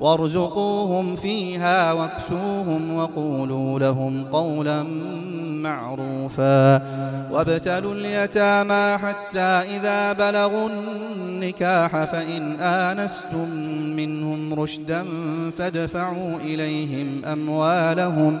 وارزقوهم فيها واكسوهم وقولوا لهم قولا معروفا وابتلوا اليتامى حتى إذا بلغوا النكاح فإن آنستم منهم رشدا فادفعوا إليهم أموالهم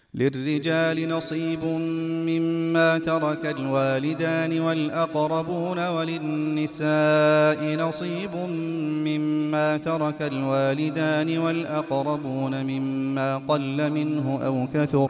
للرجال نصيب مما ترك الوالدان والأقربون وللنساء نصيب مما ترك الوالدان والأقربون مما قل منه أو كثر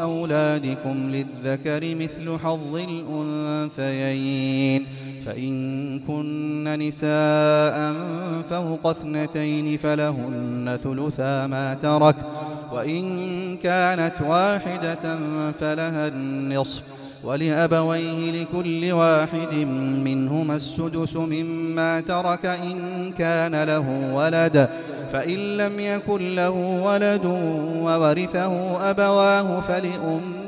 أولادكم للذكر مثل حظ الأنثيين. فإن كن نساء فوق اثنتين فلهن ثلثا ما ترك وإن كانت واحدة فلها النصف. ولأبويه لكل واحد منهما السدس مما ترك إن كان له ولد. فإن لم يكن له ولد وورثه أبواه فلأمه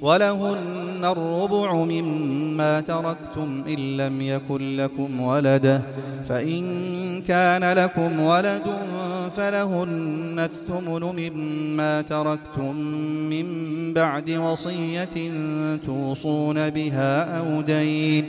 ولهن الربع مما تركتم إن لم يكن لكم ولد فإن كان لكم ولد فلهن الثمن مما تركتم من بعد وصية توصون بها أو دين.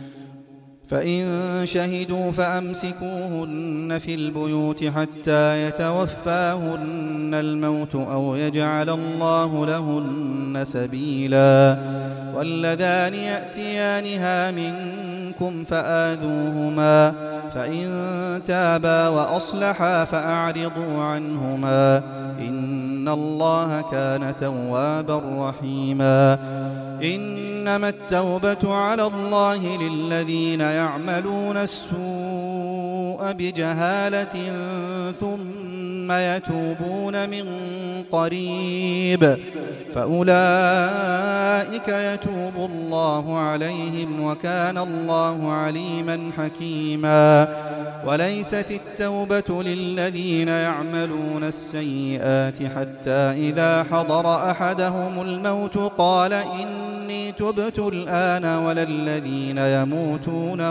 فإن شهدوا فأمسكوهن في البيوت حتى يتوفاهن الموت أو يجعل الله لهن سبيلا. واللذان يأتيانها منكم فآذوهما فإن تابا وأصلحا فأعرضوا عنهما. إن الله كان توابا رحيما. إنما التوبة على الله للذين يعملون السوء بجهالة ثم يتوبون من قريب فأولئك يتوب الله عليهم وكان الله عليما حكيما وليست التوبة للذين يعملون السيئات حتى إذا حضر أحدهم الموت قال إني تبت الآن ولا الذين يموتون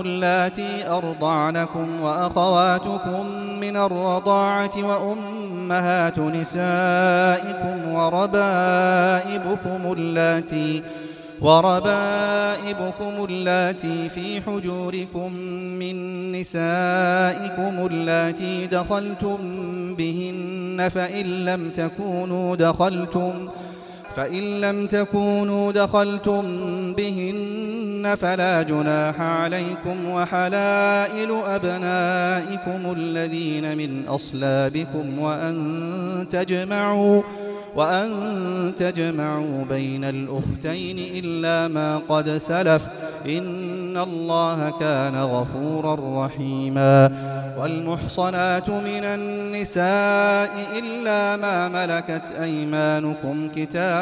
اللاتي أرضعنكم وأخواتكم من الرضاعة وأمهات نسائكم وربائبكم اللاتي وربائبكم اللاتي في حجوركم من نسائكم اللاتي دخلتم بهن فإن لم تكونوا دخلتم فإن لم تكونوا دخلتم بهن فلا جناح عليكم وحلائل أبنائكم الذين من أصلابكم وأن تجمعوا وأن تجمعوا بين الأختين إلا ما قد سلف إن الله كان غفورا رحيما والمحصنات من النساء إلا ما ملكت أيمانكم كتاب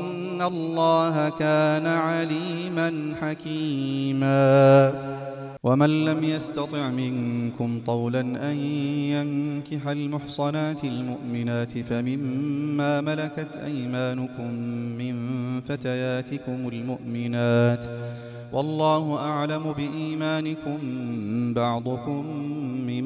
الله كان عليما حكيما. ومن لم يستطع منكم طولا أن ينكح المحصنات المؤمنات فمما ملكت أيمانكم من فتياتكم المؤمنات والله أعلم بإيمانكم بعضكم من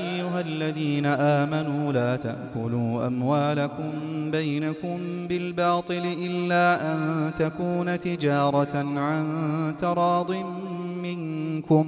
أيها الذين آمنوا لا تأكلوا أموالكم بينكم بالباطل إلا أن تكون تجارة عن تراض منكم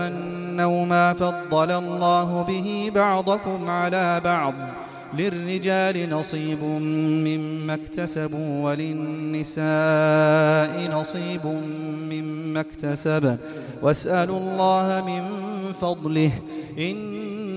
ما فضل الله به بعضكم على بعض للرجال نصيب مما اكتسبوا وللنساء نصيب مما اكتسب. واسألوا الله من فضله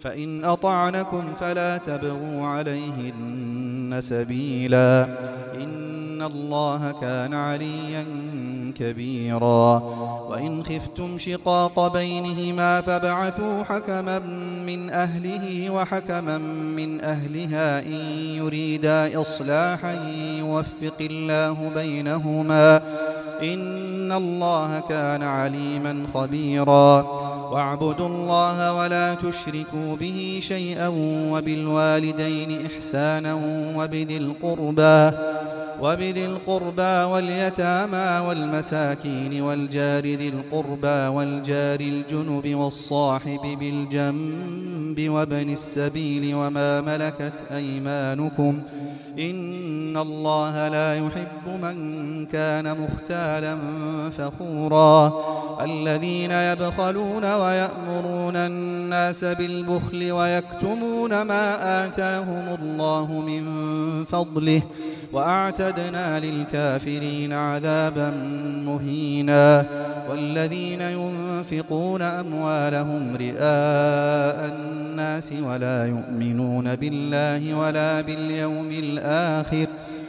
فإن أطعنكم فلا تبغوا عليهن سبيلا. إن الله كان عليا كبيرا. وإن خفتم شقاق بينهما فابعثوا حكما من أهله وحكما من أهلها إن يريدا إصلاحا يوفق الله بينهما. إن الله كان عليما خبيرا. واعبدوا الله ولا تشركوا به شيئا وبالوالدين إحسانا وبذي القربى وبذي القربى واليتامى والمساكين والجار ذي القربى والجار الجنب والصاحب بالجنب وابن السبيل وما ملكت أيمانكم إن الله لا يحب من كان مختالا فخورا الذين يبخلون ويأمرون الناس بالبخل ويكتمون ما آتاهم الله من فضله وأعتدنا للكافرين عذابا مهينا والذين ينفقون أموالهم رئاء الناس ولا يؤمنون بالله ولا باليوم الآخر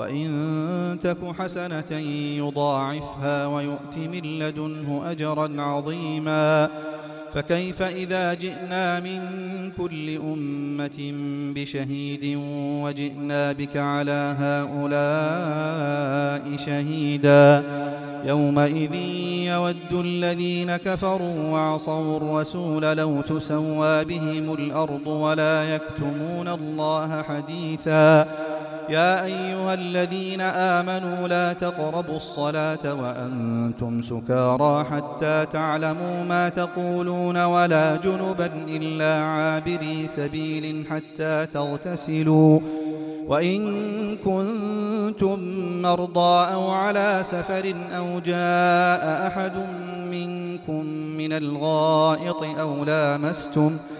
وإن تك حسنة يضاعفها ويؤت من لدنه أجرا عظيما فكيف إذا جئنا من كل أمة بشهيد وجئنا بك على هؤلاء شهيدا يومئذ يود الذين كفروا وعصوا الرسول لو تسوى بهم الأرض ولا يكتمون الله حديثا يا أيها الذين آمنوا لا تقربوا الصلاة وأنتم سكارى حتى تعلموا ما تقولون ولا جنبا إلا عابري سبيل حتى تغتسلوا وإن كنتم مرضى أو على سفر أو جاء أحد منكم من الغائط أو لامستم ۖ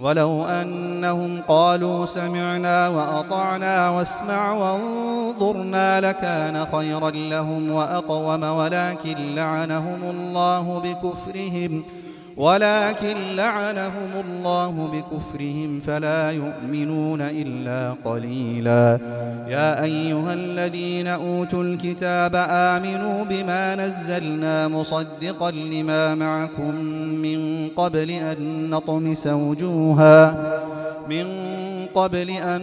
ولو أنهم قالوا سمعنا وأطعنا واسمع وانظرنا لكان خيرا لهم وأقوم ولكن لعنهم الله بكفرهم ولكن لعنهم الله بكفرهم فلا يؤمنون إلا قليلا. يا أيها الذين أوتوا الكتاب آمنوا بما نزلنا مصدقا لما معكم من قبل أن نطمس وجوها من قبل أن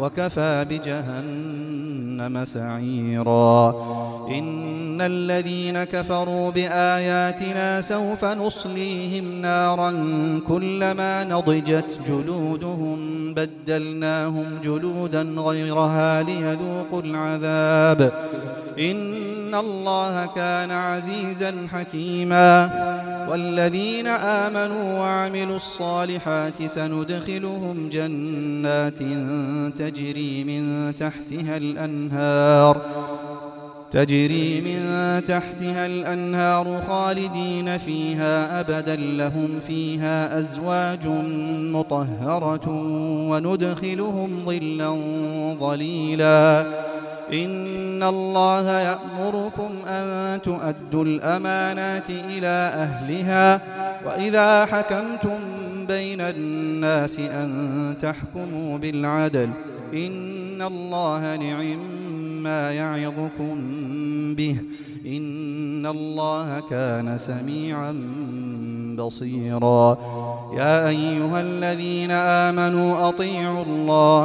وكفى بجهنم سعيرا. إن الذين كفروا بآياتنا سوف نصليهم نارا كلما نضجت جلودهم بدلناهم جلودا غيرها ليذوقوا العذاب. إن الله كان عزيزا حكيما والذين آمنوا وعملوا الصالحات سندخلهم جنات تجري من تحتها الأنهار تجري من تحتها الأنهار خالدين فيها أبدا لهم فيها أزواج مطهرة وندخلهم ظلا ظليلا. إن الله يأمركم أن تؤدوا الأمانات إلى أهلها وإذا حكمتم بين الناس أن تحكموا بالعدل إن الله نعم ما يعظكم به إن الله كان سميعا بصيرا. يا أيها الذين آمنوا أطيعوا الله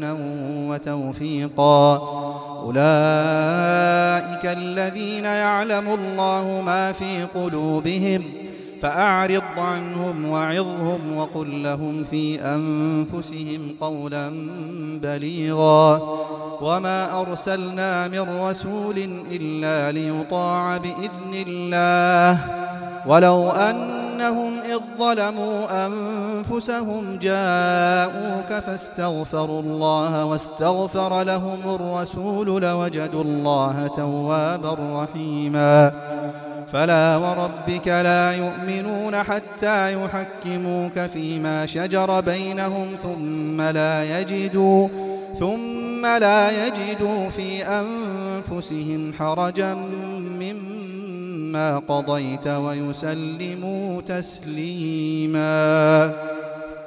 وتوفيقا. أولئك الذين يعلم الله ما في قلوبهم فأعرض عنهم وعظهم وقل لهم في أنفسهم قولا بليغا وما أرسلنا من رسول إلا ليطاع بإذن الله ولو أنهم إذ ظلموا أنفسهم جاءوك فاستغفروا الله واستغفر لهم الرسول لوجدوا الله توابا رحيما فلا وربك لا يؤمنون حتى يحكموك فيما شجر بينهم ثم لا يجدوا ثم لا يجدوا في أنفسهم حرجا مما قضيت ويسلموا تسليما.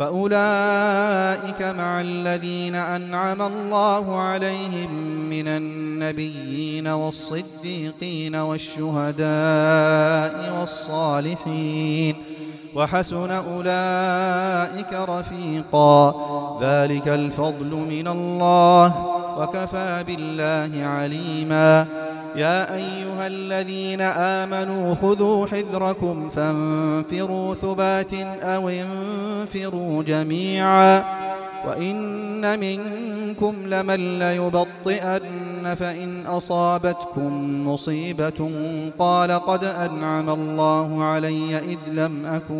فأولئك مع الذين أنعم الله عليهم من النبيين والصديقين والشهداء والصالحين وحسن أولئك رفيقا. ذلك الفضل من الله وكفى بالله عليما. يا أيها الذين آمنوا خذوا حذركم فانفروا ثبات أو انفروا جميعا. وإن منكم لمن ليبطئن فإن أصابتكم مصيبة قال قد أنعم الله علي إذ لم أكن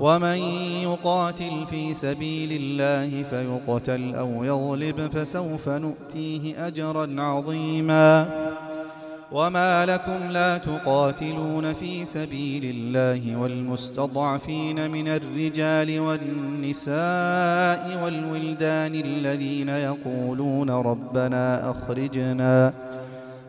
ومن يقاتل في سبيل الله فيقتل أو يغلب فسوف نؤتيه أجرا عظيما. وما لكم لا تقاتلون في سبيل الله والمستضعفين من الرجال والنساء والولدان الذين يقولون ربنا أخرجنا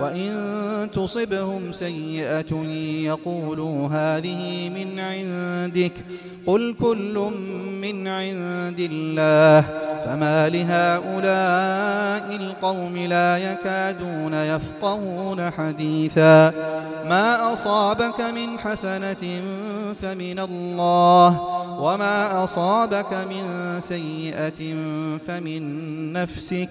وإن تصبهم سيئة يقولوا هذه من عندك قل كل من عند الله فما لهؤلاء القوم لا يكادون يفقهون حديثا ما أصابك من حسنة فمن الله وما أصابك من سيئة فمن نفسك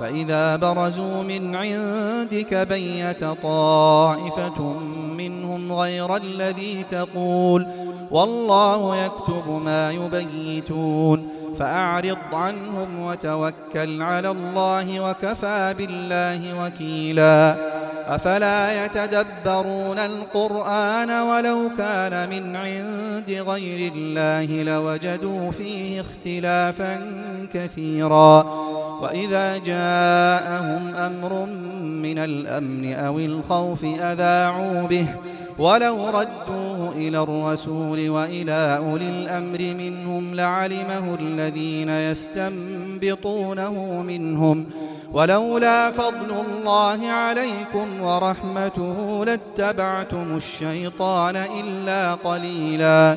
فإذا برزوا من عندك بيت طائفة منهم غير الذي تقول والله يكتب ما يبيتون فأعرض عنهم وتوكل على الله وكفى بالله وكيلا أفلا يتدبرون القرآن ولو كان من عند غير الله لوجدوا فيه اختلافا كثيرا وإذا جاءهم أمر من الأمن أو الخوف أذاعوا به ولو ردوه إلى الرسول وإلى أولي الأمر منهم لعلمه الذين يستنبطونه منهم ولولا فضل الله عليكم ورحمته لاتبعتم الشيطان إلا قليلا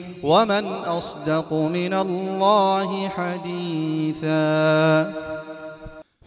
ومن أصدق من الله حديثا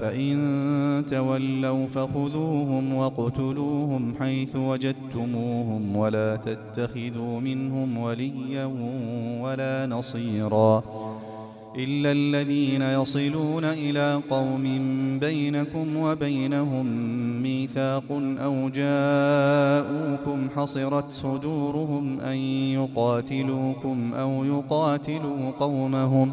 فإن تولوا فخذوهم واقتلوهم حيث وجدتموهم ولا تتخذوا منهم وليا ولا نصيرا إلا الذين يصلون إلى قوم بينكم وبينهم ميثاق أو جاءوكم حصرت صدورهم أن يقاتلوكم أو يقاتلوا قومهم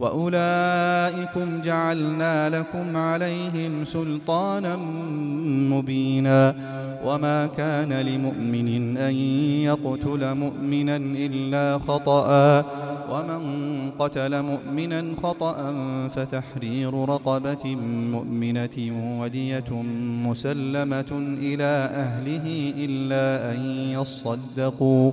وأولئكم جعلنا لكم عليهم سلطانا مبينا وما كان لمؤمن أن يقتل مؤمنا إلا خطأ ومن قتل مؤمنا خطأ فتحرير رقبة مؤمنة ودية مسلمة إلى أهله إلا أن يصدقوا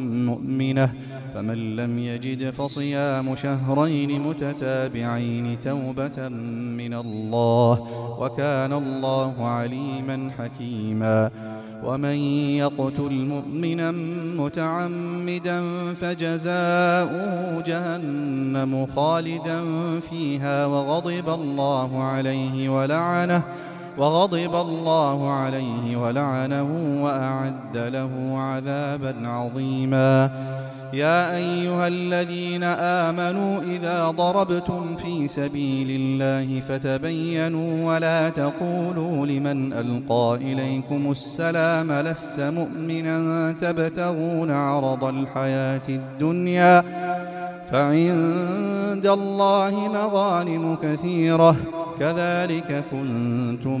مؤمنة فمن لم يجد فصيام شهرين متتابعين توبة من الله وكان الله عليما حكيما. ومن يقتل مؤمنا متعمدا فجزاؤه جهنم خالدا فيها وغضب الله عليه ولعنه وغضب الله عليه ولعنه وأعد له عذابا عظيما. يا أيها الذين آمنوا إذا ضربتم في سبيل الله فتبينوا ولا تقولوا لمن ألقى إليكم السلام لست مؤمنا تبتغون عرض الحياة الدنيا فعند الله مغانم كثيرة. كذلك كنتم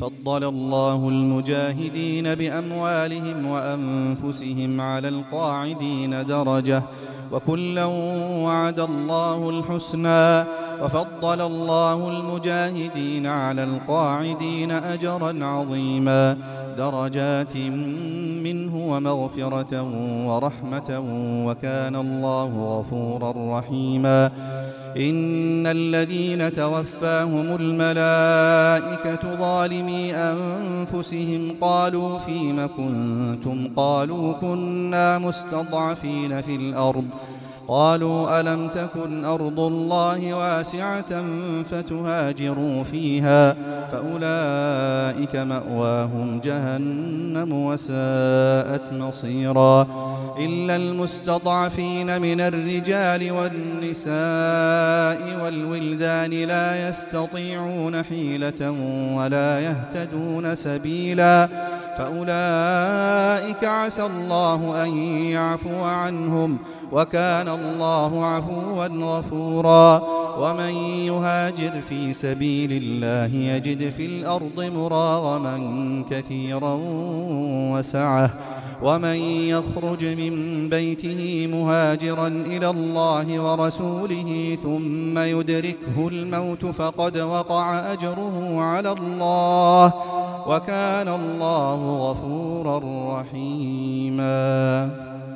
فضل الله المجاهدين بأموالهم وأنفسهم على القاعدين درجة. وكلا وعد الله الحسنى. وفضل الله المجاهدين على القاعدين أجرا عظيما. درجات منه ومغفرة ورحمة. وكان الله غفورا رحيما. إن الذين توفاهم الملائكة ظالمي أنفسهم قالوا فيم كنتم قالوا كنا مستضعفين في الأرض قالوا ألم تكن أرض الله واسعة فتهاجروا فيها فأولئك مأواهم جهنم وساءت مصيرا إلا المستضعفين من الرجال والنساء والولدان لا يستطيعون حيلة ولا يهتدون سبيلا فأولئك عسى الله أن يعفو عنهم وكان الله عفوا غفورا. ومن يهاجر في سبيل الله يجد في الأرض مراغما كثيرا وسعة. ومن يخرج من بيته مهاجرا إلى الله ورسوله ثم يدركه الموت فقد وقع أجره على الله. وكان الله غفورا رحيما.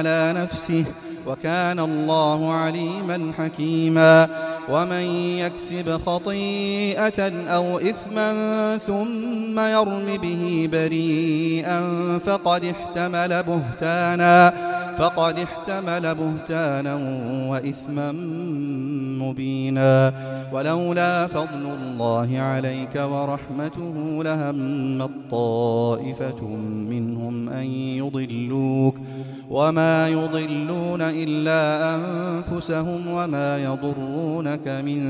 على نفسه وكان الله عليما حكيما. ومن يكسب خطيئة أو إثما ثم يرم به بريئا فقد احتمل بهتانا فقد احتمل بهتانا وإثما مبينا. ولولا فضل الله عليك ورحمته لهم طائفة منهم أن يضلوك. وما يضلون إلا أنفسهم وما يضرونك من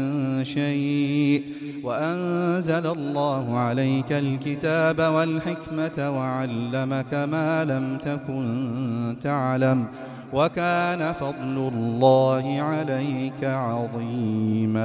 شيء وأنزل الله عليك الكتاب والحكمة وعلمك ما لم تكن تعلم وكان فضل الله عليك عظيما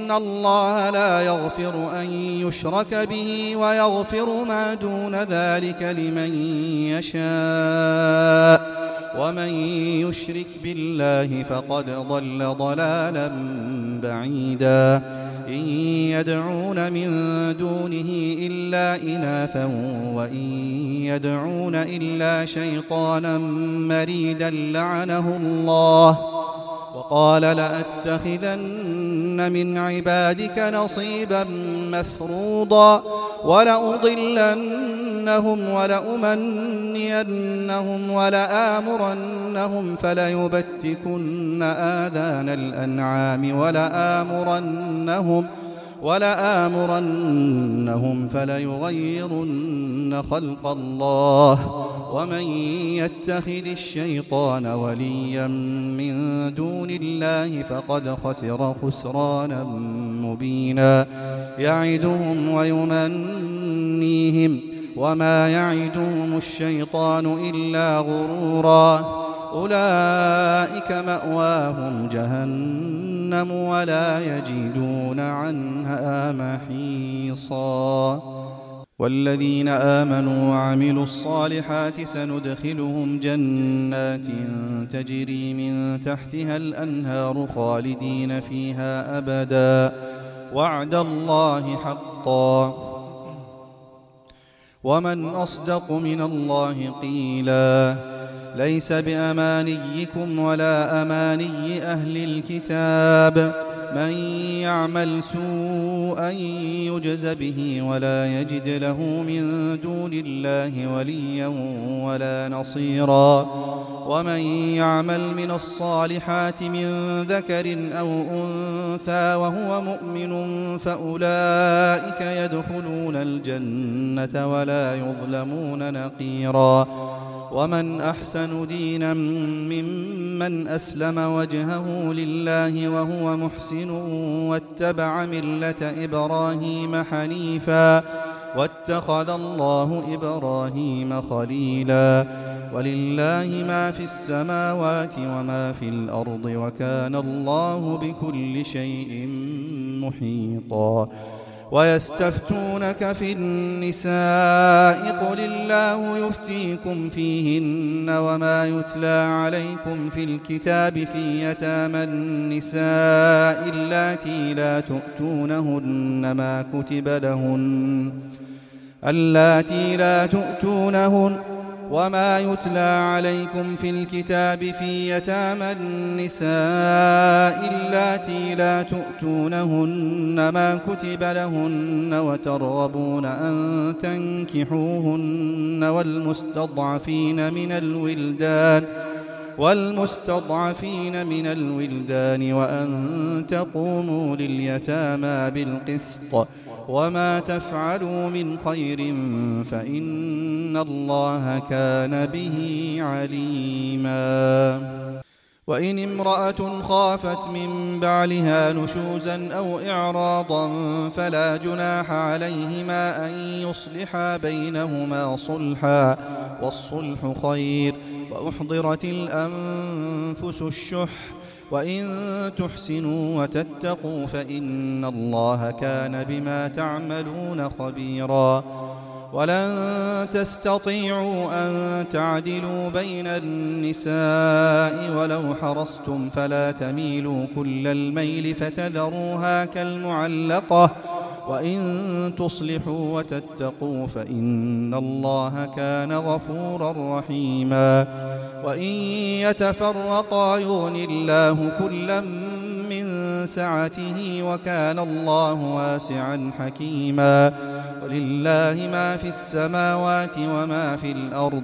الله لا يغفر أن يشرك به ويغفر ما دون ذلك لمن يشاء ومن يشرك بالله فقد ضل ضلالا بعيدا إن يدعون من دونه إلا إناثا وإن يدعون إلا شيطانا مريدا لعنه الله وقال لأتخذن من عبادك نصيبا مفروضا ولأضلنهم ولأمنينهم ولآمرنهم فليبتكن آذان الأنعام ولآمرنهم ولآمرنهم فليغيرن خلق الله ومن يتخذ الشيطان وليا من دون الله فقد خسر خسرانا مبينا. يعدهم ويمنيهم وما يعدهم الشيطان إلا غرورا أولئك مأواهم جهنم ولا يجدون عنها محيصا والذين آمنوا وعملوا الصالحات سندخلهم جنات تجري من تحتها الأنهار خالدين فيها أبدا وعد الله حقا ومن أصدق من الله قيلا. ليس بأمانيكم ولا أماني أهل الكتاب. من يعمل سوءا يجز به ولا يجد له من دون الله وليا ولا نصيرا. ومن يعمل من الصالحات من ذكر أو أنثى وهو مؤمن فأولئك يدخلون الجنة ولا يظلمون نقيرا. ومن أحسن دينا ممن أسلم وجهه لله وهو محسن واتبع ملة إبراهيم حنيفا واتخذ الله إبراهيم خليلا ولله ما في السماوات وما في الأرض وكان الله بكل شيء محيطا ويستفتونك في النساء قل الله يفتيكم فيهن وما يتلى عليكم في الكتاب في يتامى النساء اللاتي لا تؤتونهن ما كتب لهن اللاتي لا تؤتونهن وما يتلى عليكم في الكتاب في يتامى النساء اللاتي لا تؤتونهن ما كتب لهن وترغبون أن تنكحوهن والمستضعفين من الولدان والمستضعفين من الولدان وأن تقوموا لليتامى بالقسط وما تفعلوا من خير فإن الله كان به عليما وإن امرأة خافت من بعلها نشوزا أو إعراضا فلا جناح عليهما أن يصلحا بينهما صلحا والصلح خير وأحضرت الأنفس الشح وإن تحسنوا وتتقوا فإن الله كان بما تعملون خبيرا ولن تستطيعوا أن تعدلوا بين النساء ولو حرصتم فلا تميلوا كل الميل فتذروها كالمعلقة وإن تصلحوا وتتقوا فإن الله كان غفورا رحيما. وإن يتفرقا يغن الله كلا من سعته وكان الله واسعا حكيما. ولله ما في السماوات وما في الأرض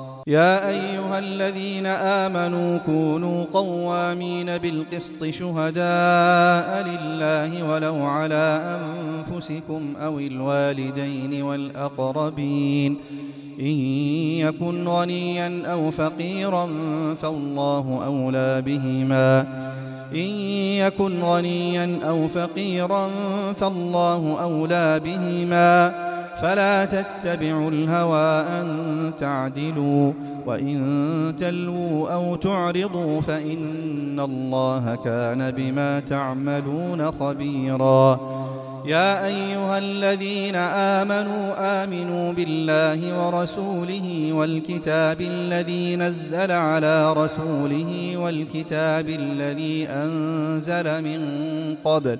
يا أيها الذين آمنوا كونوا قوامين بالقسط شهداء لله ولو على أنفسكم أو الوالدين والأقربين إن يكن غنيا أو فقيرا فالله أولى بهما. إن يكن غنيا أو فقيرا فالله أولى بهما. فلا تتبعوا الهوى أن تعدلوا. وإن تلووا أو تعرضوا فإن الله كان بما تعملون خبيرا. يا أيها الذين آمنوا آمنوا بالله ورسوله والكتاب الذي نزل على رسوله والكتاب الذي أنزل من قبل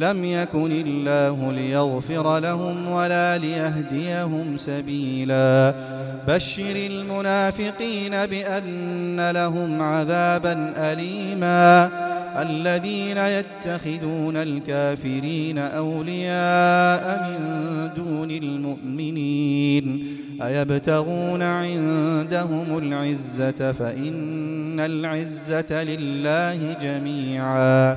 لم يكن الله ليغفر لهم ولا ليهديهم سبيلا. بشر المنافقين بأن لهم عذابا أليما. الذين يتخذون الكافرين أولياء من دون المؤمنين. أيبتغون عندهم العزة فإن العزة لله جميعا.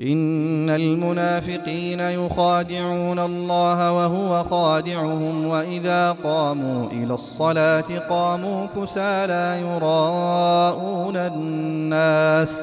إن المنافقين يخادعون الله وهو خادعهم وإذا قاموا إلى الصلاة قاموا كسى لا يراءون الناس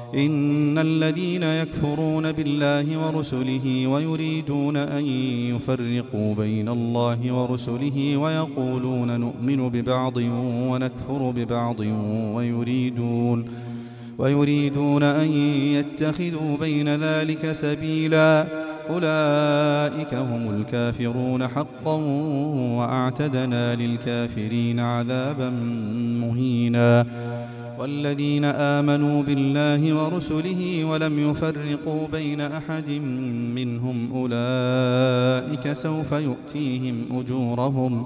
إن الذين يكفرون بالله ورسله ويريدون أن يفرقوا بين الله ورسله ويقولون نؤمن ببعض ونكفر ببعض ويريدون ويريدون أن يتخذوا بين ذلك سبيلا. أولئك هم الكافرون حقا وأعتدنا للكافرين عذابا مهينا. والذين آمنوا بالله ورسله ولم يفرقوا بين أحد منهم أولئك سوف يؤتيهم أجورهم.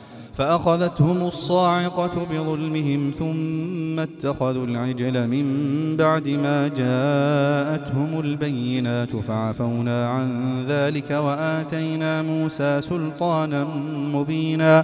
فأخذتهم الصاعقة بظلمهم ثم اتخذوا العجل من بعد ما جاءتهم البينات فعفونا عن ذلك وآتينا موسى سلطانا مبينا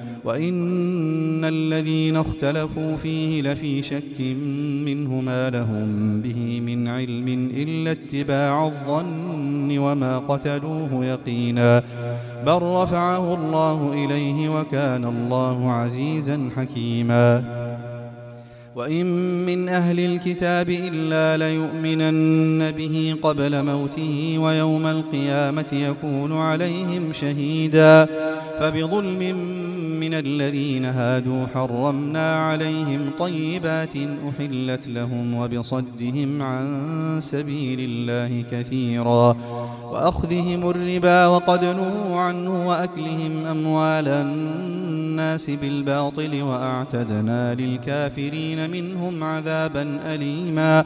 وإن الذين اختلفوا فيه لفي شك منه ما لهم به من علم إلا اتباع الظن وما قتلوه يقينا بل رفعه الله إليه وكان الله عزيزا حكيما وإن من أهل الكتاب إلا ليؤمنن به قبل موته ويوم القيامة يكون عليهم شهيدا فبظلم من الذين هادوا حرمنا عليهم طيبات أحلت لهم وبصدهم عن سبيل الله كثيرا وأخذهم الربا وقد نهوا عنه وأكلهم أموال الناس بالباطل وأعتدنا للكافرين منهم عذابا أليما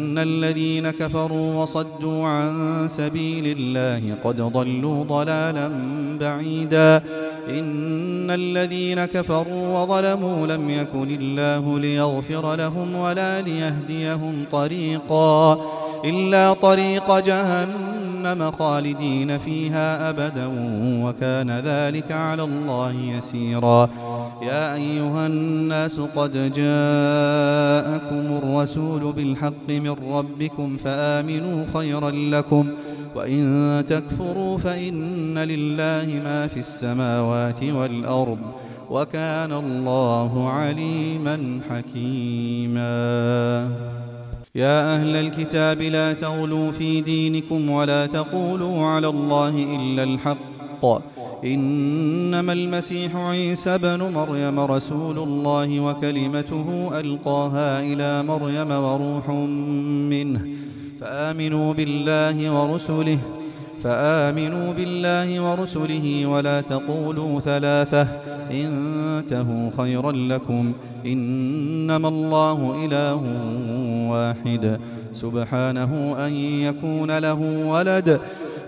الذين كفروا وصدوا عن سبيل الله قد ضلوا ضلالا بعيدا. الذين كفروا وظلموا لم يكن الله ليغفر لهم ولا ليهديهم طريقا إلا طريق جهنم خالدين فيها أبدا وكان ذلك على الله يسيرا يا أيها الناس قد جاءكم الرسول بالحق من ربكم فآمنوا خيرا لكم وإن تكفروا فإن لله ما في السماوات والأرض وكان الله عليما حكيما. يا أهل الكتاب لا تغلوا في دينكم ولا تقولوا على الله إلا الحق. إنما المسيح عيسى بن مريم رسول الله وكلمته ألقاها إلى مريم وروح منه. فآمنوا بالله ورسله فآمنوا بالله ورسله ولا تقولوا ثلاثة انتهوا خيرا لكم إنما الله إله واحد سبحانه أن يكون له ولد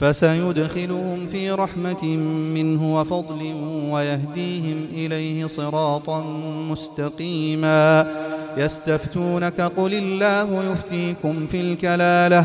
فسيدخلهم في رحمة منه وفضل ويهديهم إليه صراطا مستقيما. يستفتونك قل الله يفتيكم في الكلالة